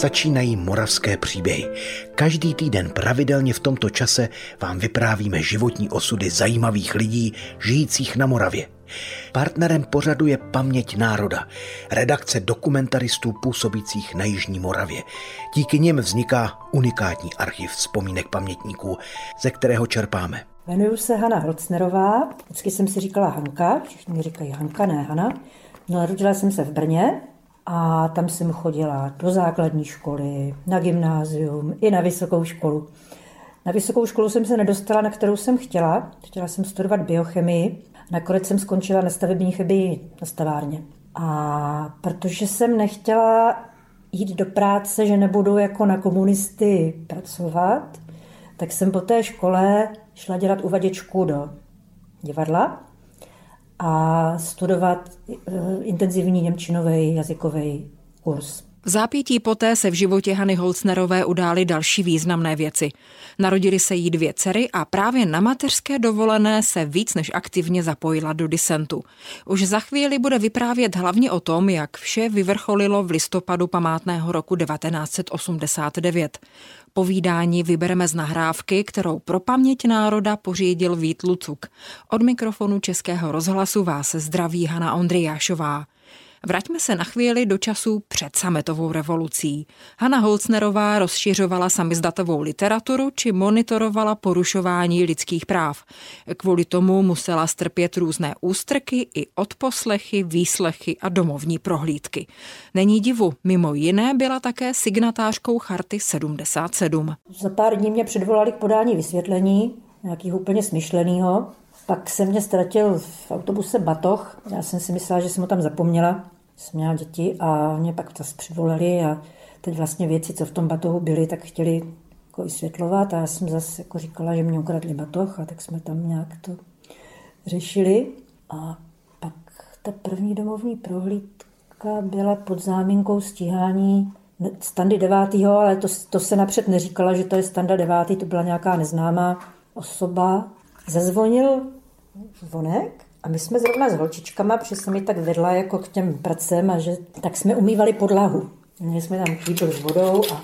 Začínají moravské příběhy. Každý týden pravidelně v tomto čase vám vyprávíme životní osudy zajímavých lidí žijících na Moravě. Partnerem pořadu je Paměť národa, redakce dokumentaristů působících na Jižní Moravě. Díky nim vzniká unikátní archiv vzpomínek pamětníků, ze kterého čerpáme. Jmenuji se Hana Holcnerová, vždycky jsem si říkala Hanka, všichni říkají Hanka, ne Hana. No, narodila jsem se v Brně a tam jsem chodila do základní školy, na gymnázium i na vysokou školu. Na vysokou školu jsem se nedostala, na kterou jsem chtěla. Chtěla jsem studovat biochemii. Nakonec jsem skončila na stavební chemii na stavárně. A protože jsem nechtěla jít do práce, že nebudu jako na komunisty pracovat, tak jsem po té škole šla dělat uvaděčku do divadla a studovat eh, intenzivní němčinový jazykový kurz. V zápětí poté se v životě Hany Holcnerové udály další významné věci. Narodili se jí dvě dcery a právě na mateřské dovolené se víc než aktivně zapojila do disentu. Už za chvíli bude vyprávět hlavně o tom, jak vše vyvrcholilo v listopadu památného roku 1989. Povídání vybereme z nahrávky, kterou pro paměť národa pořídil Vít Lucuk. Od mikrofonu Českého rozhlasu vás zdraví Hana Ondrijášová. Vraťme se na chvíli do času před sametovou revolucí. Hanna Holcnerová rozšiřovala samizdatovou literaturu či monitorovala porušování lidských práv. Kvůli tomu musela strpět různé ústrky i odposlechy, výslechy a domovní prohlídky. Není divu, mimo jiné byla také signatářkou Charty 77. Za pár dní mě předvolali k podání vysvětlení, nějakého úplně smyšleného. Pak se mě ztratil v autobuse batoh. Já jsem si myslela, že jsem ho tam zapomněla. Jsem měla děti a mě pak zase přivolali a teď vlastně věci, co v tom batohu byly, tak chtěli jako vysvětlovat a já jsem zase jako říkala, že mě ukradli batoh a tak jsme tam nějak to řešili. A pak ta první domovní prohlídka byla pod záminkou stíhání standy devátého, ale to, to se napřed neříkala, že to je standa devátý, to byla nějaká neznámá osoba. Zazvonil zvonek a my jsme zrovna s holčičkama, protože jsem mi tak vedla jako k těm pracem a že tak jsme umývali podlahu. Měli jsme tam kýbl s vodou a,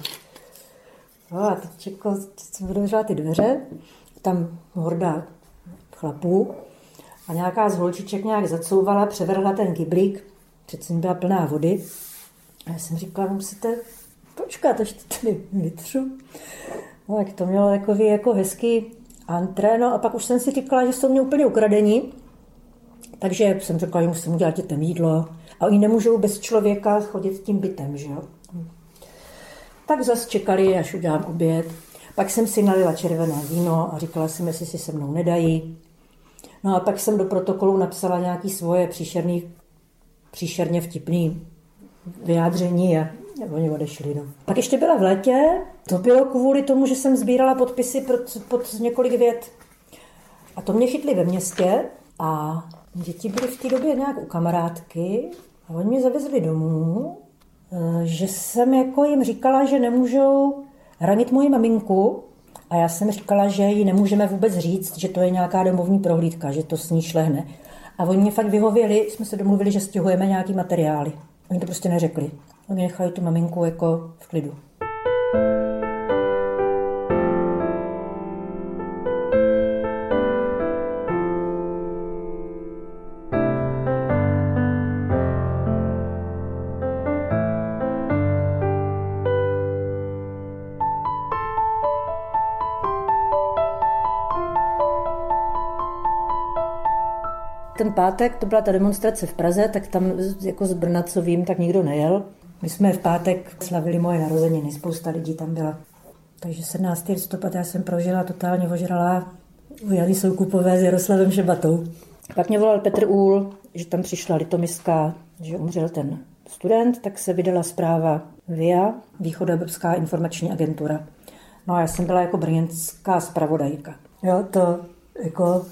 no a teď jako, jsem otevřela ty dveře, tam horda chlapů a nějaká z holčiček nějak zacouvala, převrhla ten kyblík, přece byla plná vody. A já jsem říkala, musíte počkat, až to tady vytřu. No tak to mělo takový jako hezký antré, no a pak už jsem si říkala, že jsou mě úplně ukradení, takže jsem řekla, že musím udělat dětem jídlo. A oni nemůžou bez člověka chodit tím bytem, že jo. Tak zase čekali, až udělám oběd. Pak jsem si nalila červené víno a říkala jsem, jestli si se mnou nedají. No a pak jsem do protokolu napsala nějaký svoje příšerný, příšerně vtipný vyjádření a oni odešli. No. Pak ještě byla v létě, to bylo kvůli tomu, že jsem sbírala podpisy pod, pod několik vět. A to mě chytli ve městě a Děti byly v té době nějak u kamarádky a oni mě zavezli domů, eh, že jsem jako jim říkala, že nemůžou ranit moji maminku a já jsem říkala, že ji nemůžeme vůbec říct, že to je nějaká domovní prohlídka, že to s ní šlehne. A oni mě fakt vyhověli, jsme se domluvili, že stěhujeme nějaký materiály. Oni to prostě neřekli. Oni nechali tu maminku jako v klidu. Ten pátek, to byla ta demonstrace v Praze, tak tam jako s Brna, co vím, tak nikdo nejel. My jsme v pátek slavili moje narozeniny, spousta lidí tam byla. Takže 17. listopad já jsem prožila totálně ožralá u Jany Soukupové s Jaroslavem Šebatou. Pak mě volal Petr Úl, že tam přišla litomiská, že umřel ten student, tak se vydala zpráva VIA, Východoevropská informační agentura. No a já jsem byla jako brněnská zpravodajka. Jo, to jako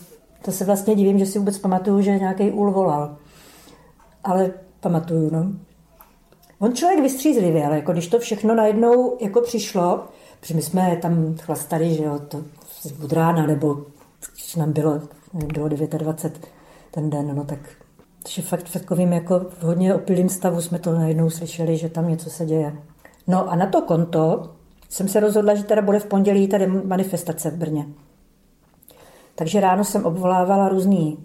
to se vlastně divím, že si vůbec pamatuju, že nějaký úl volal. Ale pamatuju, no. On člověk vystřízlivě, ale jako když to všechno najednou jako přišlo, protože my jsme tam chlastali, že jo, to od rána, nebo když nám bylo, bylo 29 ten den, no tak že fakt v takovým jako v hodně opilým stavu jsme to najednou slyšeli, že tam něco se děje. No a na to konto jsem se rozhodla, že teda bude v pondělí tady manifestace v Brně. Takže ráno jsem obvolávala různý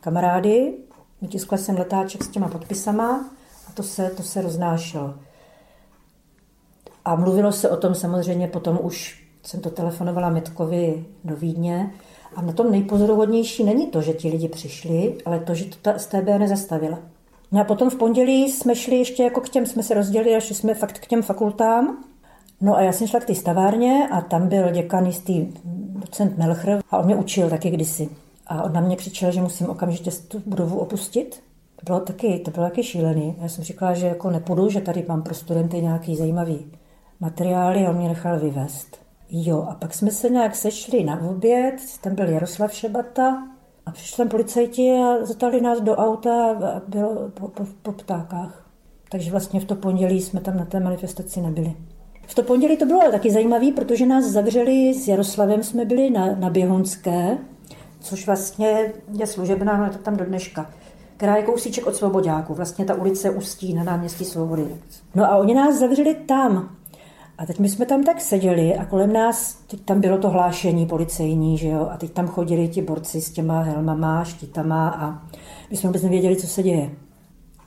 kamarády, vytiskla jsem letáček s těma podpisama a to se, to se roznášelo. A mluvilo se o tom samozřejmě, potom už jsem to telefonovala Metkovi do Vídně. A na tom nejpozoruhodnější není to, že ti lidi přišli, ale to, že to ta STB nezastavila. No a potom v pondělí jsme šli ještě jako k těm, jsme se rozdělili a šli jsme fakt k těm fakultám. No a já jsem šla k té stavárně a tam byl děkan jistý docent Melchr a on mě učil taky kdysi. A on na mě křičel, že musím okamžitě tu budovu opustit. To bylo taky, to bylo taky šílený. Já jsem říkala, že jako nepůjdu, že tady mám pro studenty nějaký zajímavý materiály a on mě nechal vyvést. Jo, a pak jsme se nějak sešli na oběd, tam byl Jaroslav Šebata a přišli tam policajti a zatali nás do auta a bylo po, po, po ptákách. Takže vlastně v to pondělí jsme tam na té manifestaci nebyli. V to pondělí to bylo taky zajímavé, protože nás zavřeli s Jaroslavem, jsme byli na, na Běhonské, což vlastně je služebná, ale to tam do dneška která je kousíček od Svobodáku. Vlastně ta ulice Ustí na náměstí Svobody. No a oni nás zavřeli tam. A teď my jsme tam tak seděli a kolem nás, teď tam bylo to hlášení policejní, že jo, a teď tam chodili ti borci s těma helmama, štítama a my jsme vůbec nevěděli, co se děje.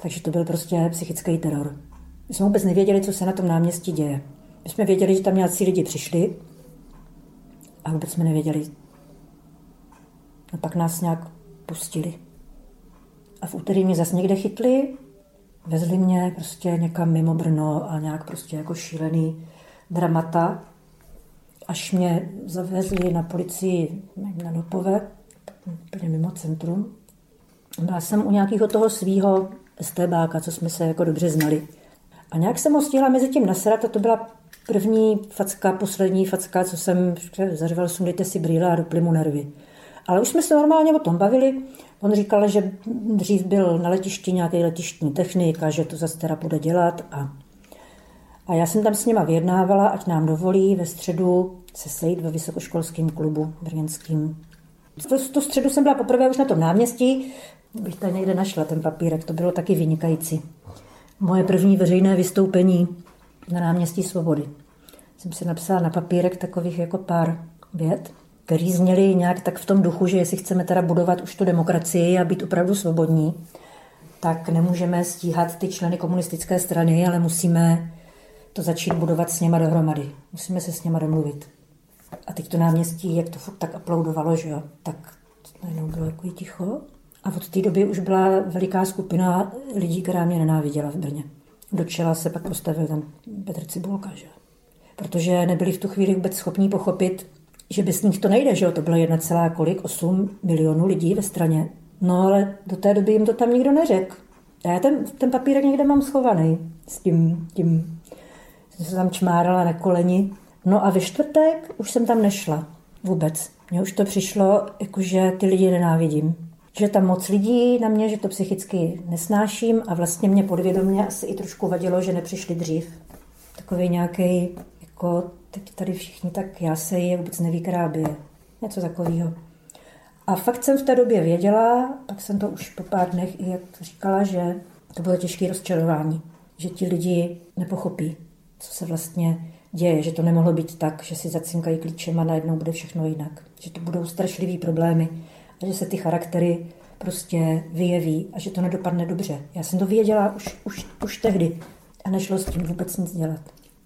Takže to byl prostě psychický teror. My jsme vůbec nevěděli, co se na tom náměstí děje. My jsme věděli, že tam nějací lidi přišli a vůbec jsme nevěděli. A pak nás nějak pustili. A v úterý mě zase někde chytli, vezli mě prostě někam mimo Brno a nějak prostě jako šílený dramata, až mě zavezli na policii na Dopové, úplně mimo centrum. Byla jsem u nějakého toho svého STBáka, co jsme se jako dobře znali. A nějak jsem ho stihla mezi tím nasrat a to byla první facka, poslední facka, co jsem zařval, sundejte si brýle a dopli mu nervy. Ale už jsme se normálně o tom bavili. On říkal, že dřív byl na letišti nějaký letištní technik a že to zase teda bude dělat. A, a já jsem tam s nima vyjednávala, ať nám dovolí ve středu se sejít ve vysokoškolském klubu brněnským. Tu, tu středu jsem byla poprvé už na tom náměstí, bych tady někde našla ten papírek, to bylo taky vynikající. Moje první veřejné vystoupení na náměstí Svobody. Jsem si napsala na papírek takových jako pár vět který zněli nějak tak v tom duchu, že jestli chceme teda budovat už tu demokracii a být opravdu svobodní, tak nemůžeme stíhat ty členy komunistické strany, ale musíme to začít budovat s něma dohromady. Musíme se s něma domluvit. A teď to náměstí, jak to fakt tak aplaudovalo, že jo, tak najednou bylo jako ticho. A od té doby už byla veliká skupina lidí, která mě nenáviděla v Brně. Do čela se pak postavil tam Petr Cibulka, že Protože nebyli v tu chvíli vůbec schopní pochopit, že bez nich to nejde, že jo? To bylo 1, kolik, 8 milionů lidí ve straně. No ale do té doby jim to tam nikdo neřekl. A já ten, ten papírek někde mám schovaný s tím, tím jsem se tam čmárala na koleni. No a ve čtvrtek už jsem tam nešla vůbec. Mně už to přišlo, jakože ty lidi nenávidím. Že tam moc lidí na mě, že to psychicky nesnáším a vlastně mě podvědomě asi i trošku vadilo, že nepřišli dřív. Takový nějaký jako teď tady všichni tak jásejí, vůbec neví, která by je. Něco takového. A fakt jsem v té době věděla, pak jsem to už po pár dnech i jak říkala, že to bylo těžké rozčarování, že ti lidi nepochopí, co se vlastně děje, že to nemohlo být tak, že si zacinkají klíčem a najednou bude všechno jinak, že to budou strašlivý problémy a že se ty charaktery prostě vyjeví a že to nedopadne dobře. Já jsem to věděla už, už, už tehdy a nešlo s tím vůbec nic dělat.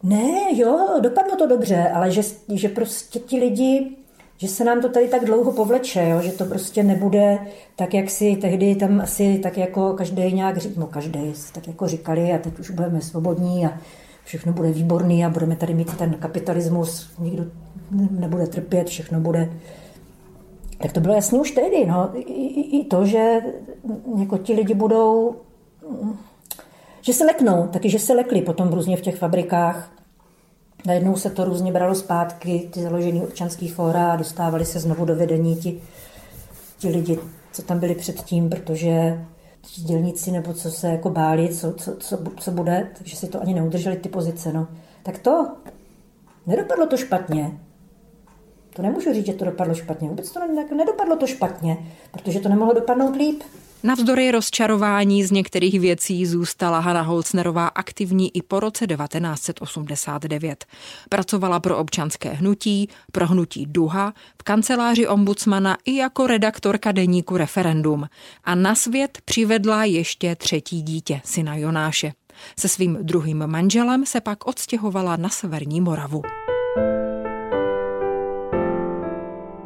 Ne, jo, dopadlo to dobře, ale že, že prostě ti lidi, že se nám to tady tak dlouho povleče, jo, že to prostě nebude tak, jak si tehdy tam asi tak jako každý nějak říkal, no každý tak jako říkali a teď už budeme svobodní a všechno bude výborný a budeme tady mít ten kapitalismus, nikdo nebude trpět, všechno bude tak to bylo jasně už tehdy, no. I, i, i to, že jako ti lidi budou že se leknou, taky že se lekli potom různě v těch fabrikách. Najednou se to různě bralo zpátky, ty založený občanský fóra a dostávali se znovu do vedení ti, ti lidi, co tam byli předtím, protože ti dělníci nebo co se jako báli, co, co, co, co bude, takže si to ani neudrželi ty pozice. No. Tak to, nedopadlo to špatně. To nemůžu říct, že to dopadlo špatně. Vůbec to nedopadlo to špatně, protože to nemohlo dopadnout líp. Navzdory rozčarování z některých věcí zůstala Hanna Holznerová aktivní i po roce 1989. Pracovala pro občanské hnutí, pro hnutí Duha, v kanceláři ombudsmana i jako redaktorka deníku Referendum. A na svět přivedla ještě třetí dítě, syna Jonáše. Se svým druhým manželem se pak odstěhovala na severní Moravu.